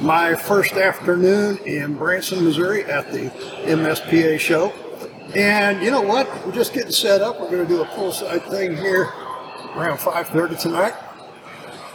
my first afternoon in Branson, Missouri at the MSPA show. And you know what? We're just getting set up. We're going to do a poolside thing here around 5.30 tonight.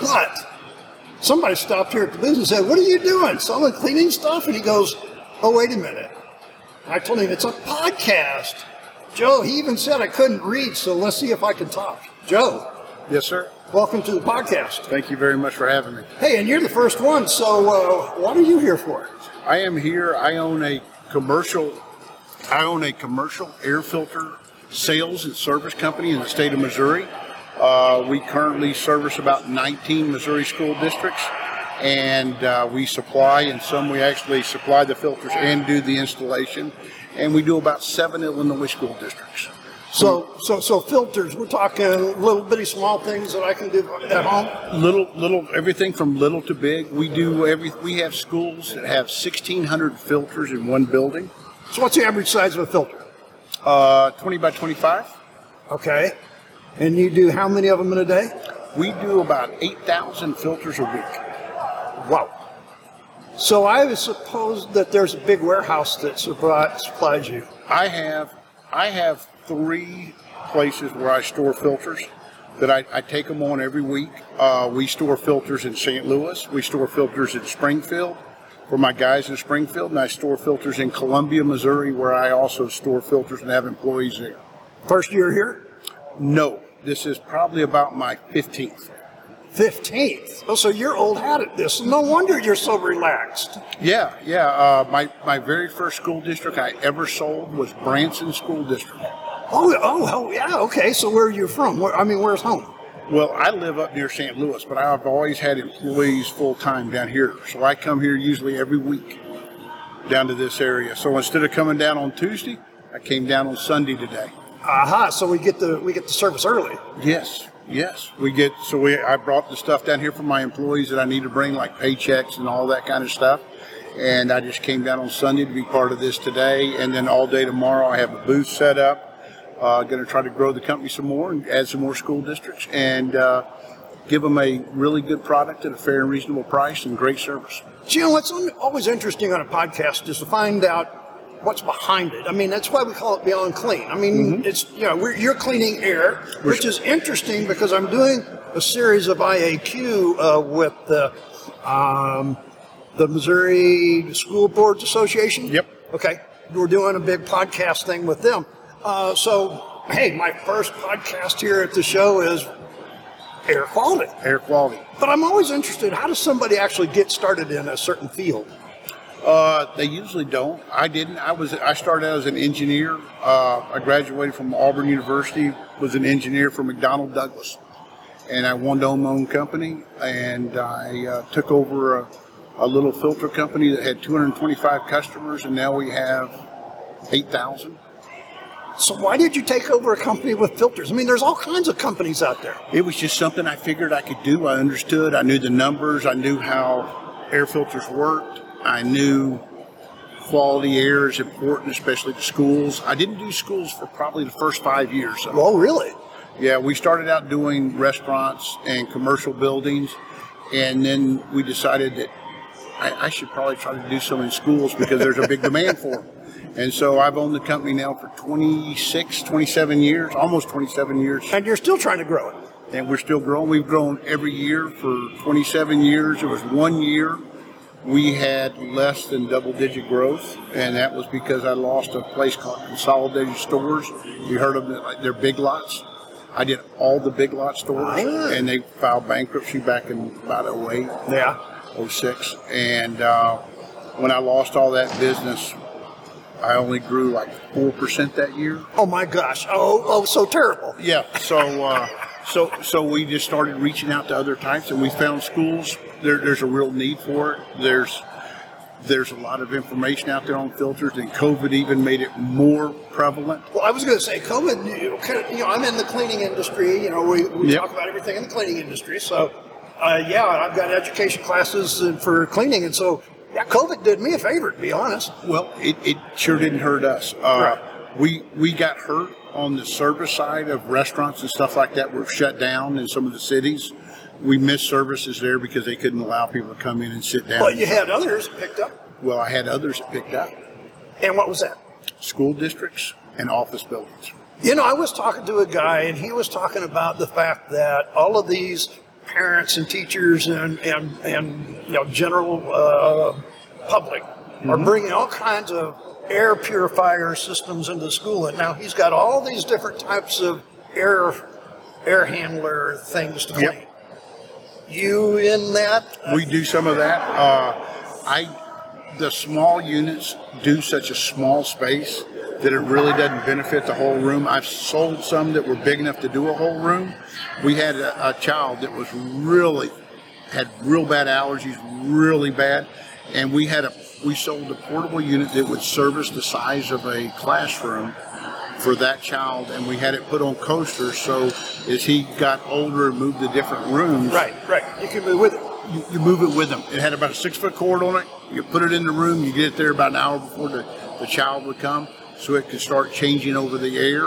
But somebody stopped here at the booth and said, what are you doing? Selling cleaning stuff? And he goes, oh, wait a minute. I told him it's a podcast. Joe, he even said I couldn't read, so let's see if I can talk. Joe, Yes, sir. Welcome to the podcast. Thank you very much for having me. Hey, and you're the first one, so uh, what are you here for? I am here. I own a commercial. I own a commercial air filter sales and service company in the state of Missouri. Uh, we currently service about 19 Missouri school districts, and uh, we supply, and some we actually supply the filters and do the installation. And we do about seven Illinois school districts. So, so, so filters. We're talking little bitty small things that I can do at home. Little, little, everything from little to big. We do every. We have schools that have 1,600 filters in one building. So, what's the average size of a filter? Uh, 20 by 25. Okay, and you do how many of them in a day? We do about 8,000 filters a week. Wow. So, I suppose that there's a big warehouse that supplies you. I have I have three places where I store filters that I, I take them on every week. Uh, we store filters in St. Louis. We store filters in Springfield for my guys in Springfield, and I store filters in Columbia, Missouri, where I also store filters and have employees there. First year here, No, this is probably about my 15th. fifteenth. Oh, so you're old hat at this. No wonder you're so relaxed. Yeah, yeah. Uh, my my very first school district I ever sold was Branson School District. Oh, oh, oh, yeah. Okay, so where are you from? Where, I mean, where's home? Well, I live up near St. Louis, but I've always had employees full time down here. So I come here usually every week down to this area. So instead of coming down on Tuesday, I came down on Sunday today. Aha! So we get the we get the service early. Yes, yes. We get so we I brought the stuff down here for my employees that I need to bring, like paychecks and all that kind of stuff. And I just came down on Sunday to be part of this today, and then all day tomorrow I have a booth set up. Uh, going to try to grow the company some more and add some more school districts and uh, give them a really good product at a fair and reasonable price and great service. You know, what's always interesting on a podcast is to find out what's behind it. I mean, that's why we call it Beyond Clean. I mean, it's, you know, we're, you're cleaning air, which is interesting because I'm doing a series of IAQ uh, with the, um, the Missouri School Boards Association. Yep. Okay. We're doing a big podcast thing with them. Uh, so, hey, my first podcast here at the show is air quality. Air quality. But I'm always interested. How does somebody actually get started in a certain field? Uh, they usually don't. I didn't. I was. I started out as an engineer. Uh, I graduated from Auburn University. Was an engineer for McDonnell Douglas, and I wanted to own my own company. And I uh, took over a, a little filter company that had 225 customers, and now we have 8,000. So why did you take over a company with filters? I mean, there's all kinds of companies out there. It was just something I figured I could do. I understood. I knew the numbers. I knew how air filters worked. I knew quality air is important, especially to schools. I didn't do schools for probably the first five years. So. Oh, really? Yeah, we started out doing restaurants and commercial buildings, and then we decided that I, I should probably try to do some in schools because there's a big demand for them. And so I've owned the company now for 26, 27 years, almost 27 years, And you're still trying to grow it. and we're still growing. We've grown every year for 27 years. It was one year we had less than double digit growth, and that was because I lost a place called Consolidated Stores. You heard of them, they're big lots. I did all the big lot stores, Ah. and they filed bankruptcy back in about 08, Yeah. 06. And uh, when I lost all that business, I only grew like 4% that year. Oh my gosh. Oh, oh, so terrible. Yeah. So, uh, so, so we just started reaching out to other types, and we found schools. There, there's a real need for it. There's, there's a lot of information out there on filters, and COVID even made it more prevalent. Well, I was going to say, COVID. You know, kind of, you know, I'm in the cleaning industry. You know, we, we Yep. talk about everything in the cleaning industry. So, uh, yeah, I've got education classes for cleaning, and so yeah, COVID did me a favor, to be honest. Well, it, it sure didn't hurt us. Uh, Right. We we got hurt on the service side of restaurants and stuff like that were shut down in some of the cities. We missed services there because they couldn't allow people to come in and sit down. But you had others picked up. well, I had others that picked up And what was that? school districts and office buildings. You know, I was talking to a guy, and he was talking about the fact that all of these parents and teachers and and and you know general uh, public are bringing all kinds of air purifier systems into the school, and now he's got all these different types of air air handler things to Yep. clean. You in that? We do some of that. Uh, I, the small units do such a small space that it really doesn't benefit the whole room. I've sold some that were big enough to do a whole room. We had a, a child that was really had real bad allergies, really bad, and we had a we sold a portable unit that would service the size of a classroom for that child, and we had it put on coasters. So as he got older and moved to different rooms, Right, right. You can move with it. you, you move it with them. It had about a six foot cord on it. You put it in the room. You get it there about an hour before the, the child would come, so it could start changing over the air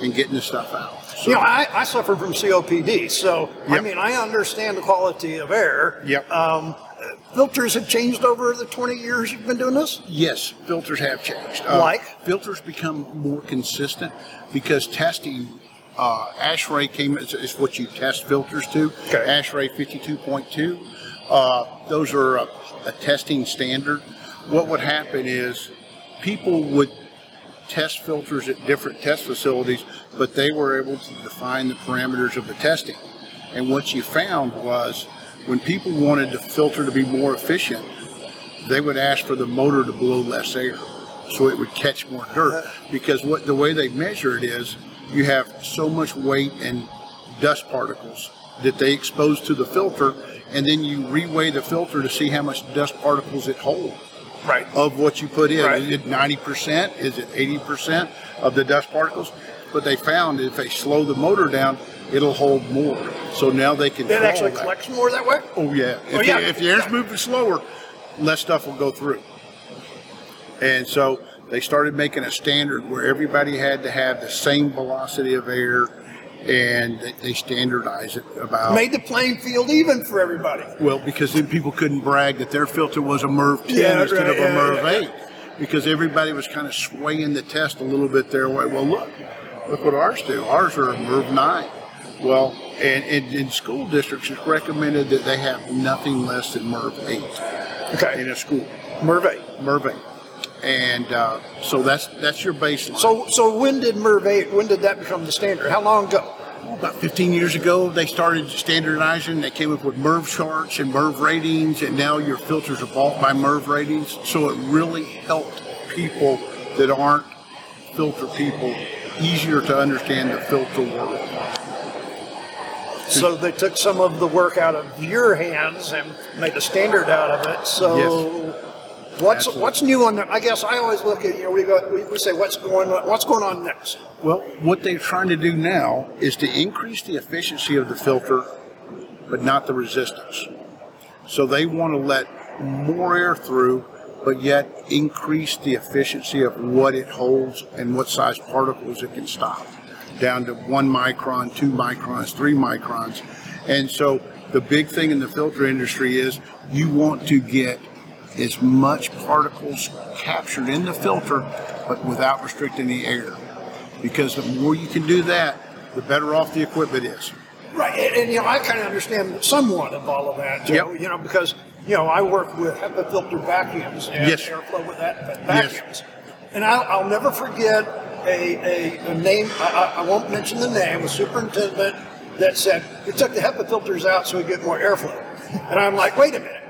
and getting the stuff out. So, You know, I, I suffer from COPD, so I mean, I understand the quality of air. Yep. Um, filters have changed over the 20 years you've been doing this? yes, filters have changed. Uh, Like? filters become more consistent because testing. Uh, ASHRAE came is, is what you test filters to. Okay. ASHRAE 52.2. Uh, those are a, a testing standard. What would happen is people would test filters at different test facilities, but they were able to define the parameters of the testing. And what you found was when people wanted the filter to be more efficient, they would ask for the motor to blow less air so it would catch more dirt. Because what the way they measure it is you have so much weight and dust particles that they expose to the filter, and then you reweigh the filter to see how much dust particles it holds Right. of what you put in. Right. Is it 90%? Is it 80% of the dust particles? But they found if they slow the motor down, it'll hold more. So now they can. It actually that. collects more that way? Oh yeah. Oh, if, Oh, yeah. The, if the air's moving slower, less stuff will go through. And so they started making a standard where everybody had to have the same velocity of air, and they, they standardize it about. Made the playing field even for everybody. Well, because then people couldn't brag that their filter was a MERV 10 Yeah, instead right, of a yeah, MERV yeah. 8. Because everybody was kind of swaying the test a little bit their way. Well, look, look what ours do. Ours are a MERV 9. Well, and, and in school districts, it's recommended that they have nothing less than MERV 8 Okay. in a school. Merve. MERV 8. And uh, so that's that's your baseline. So, so when did MERV 8, when did that become the standard? How long ago? About 15 years ago, they started standardizing. They came up with MERV charts and MERV ratings, and now your filters are bought by MERV ratings. So it really helped people that aren't filter people easier to understand the filter world. So they took some of the work out of your hands and made a standard out of it. So what's Absolutely. what's new on there? I guess I always look at you know we go we, we say what's going on, what's going on next. Well, what they're trying to do now is to increase the efficiency of the filter, but not the resistance. So they want to let more air through, but yet increase the efficiency of what it holds and what size particles it can stop, down to one micron, two microns, three microns. And so the big thing in the filter industry is you want to get as much particles captured in the filter, but without restricting the air. Because the more you can do that, the better off the equipment is. Right, and, and, you know I kind of understand somewhat of all of that, Joe. Yep. You know because you know I work with HEPA filter vacuums and Yes. airflow with that but Yes. vacuums, and I'll, I'll never forget a, a, a name. I, I I won't mention the name. A superintendent that said we took the HEPA filters out so we get more airflow, and I'm like, wait a minute.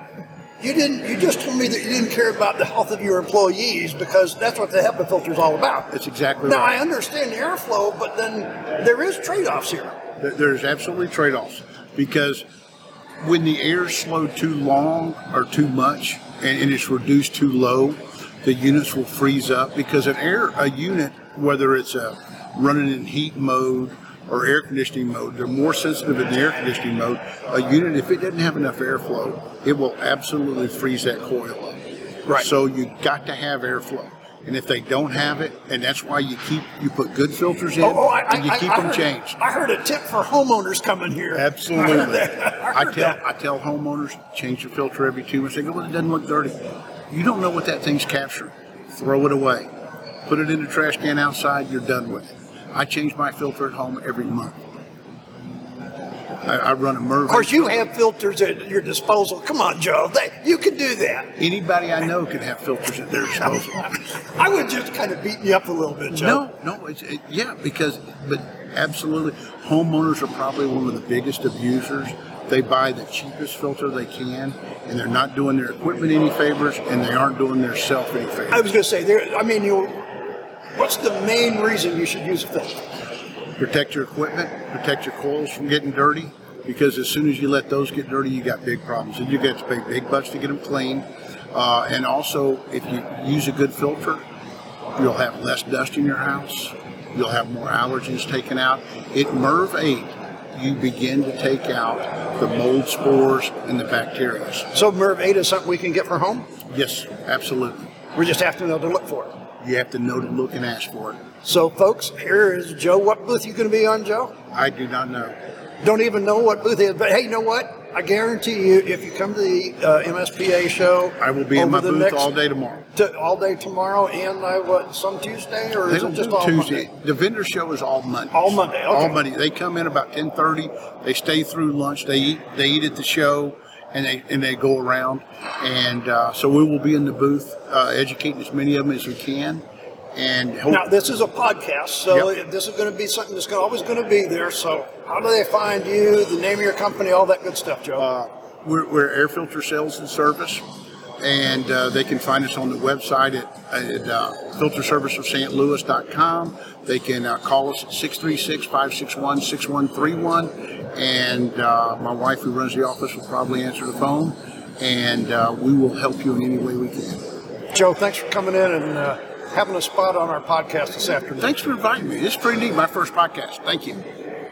You didn't. You just told me that you didn't care about the health of your employees because that's what the HEPA filter is all about. That's exactly Now right. I understand the airflow, but then there is trade-offs here. There's absolutely trade-offs because when the air's slowed too long or too much and, and it's reduced too low, the units will freeze up because an air a unit, whether it's a running in heat mode or air conditioning mode, they're more sensitive in the air conditioning mode. A unit, if it doesn't have enough airflow, it will absolutely freeze that coil up. Right. So you got to have airflow. And if they don't have it, and that's why you keep you put good filters in Oh, oh, I, and you I, keep I them heard, changed. I heard a tip for homeowners coming here. Absolutely. I tell that. I tell homeowners change the filter every two months. They go, well, it doesn't look dirty. You don't know what that thing's capturing. Throw it away. Put it in the trash can outside. You're done with it. I change my filter at home every month. I, I run a Merv. Of course, you have filters at your disposal. Come on, Joe. They, you can do that. Anybody I know can have filters at their disposal. I would just kind of beat you up a little bit, Joe. No, no, it's it, yeah, because but absolutely, homeowners are probably one of the biggest abusers. They buy the cheapest filter they can, and they're not doing their equipment any favors, and they aren't doing their self any favors. I was going to say, there. I mean, you. What's the main reason you should use a filter? protect your equipment, protect your coils from getting dirty, because as soon as you let those get dirty, you got big problems, and you got to pay big bucks to get them cleaned. Uh, and also, if you use a good filter, you'll have less dust in your house. You'll have more allergens taken out. At Merv 8, you begin to take out the mold spores and the bacteria. So Merv 8 is something we can get for home. Yes, absolutely. We just have to know to look for it. You have to know to look and ask for it. So, folks, here is Joe. What booth you going to be on, Joe? I do not know. Don't even know what booth it is. But hey, you know what? I guarantee you, if you come to the uh, MSPA show, I will be in my booth next- all day tomorrow. to, all day tomorrow and uh, what some Tuesday or They is it just all Tuesday. Monday? The vendor show is all Monday. All Monday, All. Monday. They come in about ten thirty. They stay through lunch. They eat. They eat at the show, and they and they go around. And uh, so we will be in the booth, uh, educating as many of them as we can. And hope, Now this is a podcast, so Yep. this is going to be something that's gonna, always going to be there. So how do they find you? The name of your company, all that good stuff, Joe. uh, we're, we're air filter sales and service, and uh, they can find us on the website at, at uh, filterserviceofstlouis.com. They can uh, call us at 636-561-6131, and uh, my wife, who runs the office, will probably answer the phone, and uh, we will help you in any way we can. Joe, thanks for coming in and uh, having a spot on our podcast this afternoon. Thanks for inviting me. It's pretty neat. My first podcast. Thank you.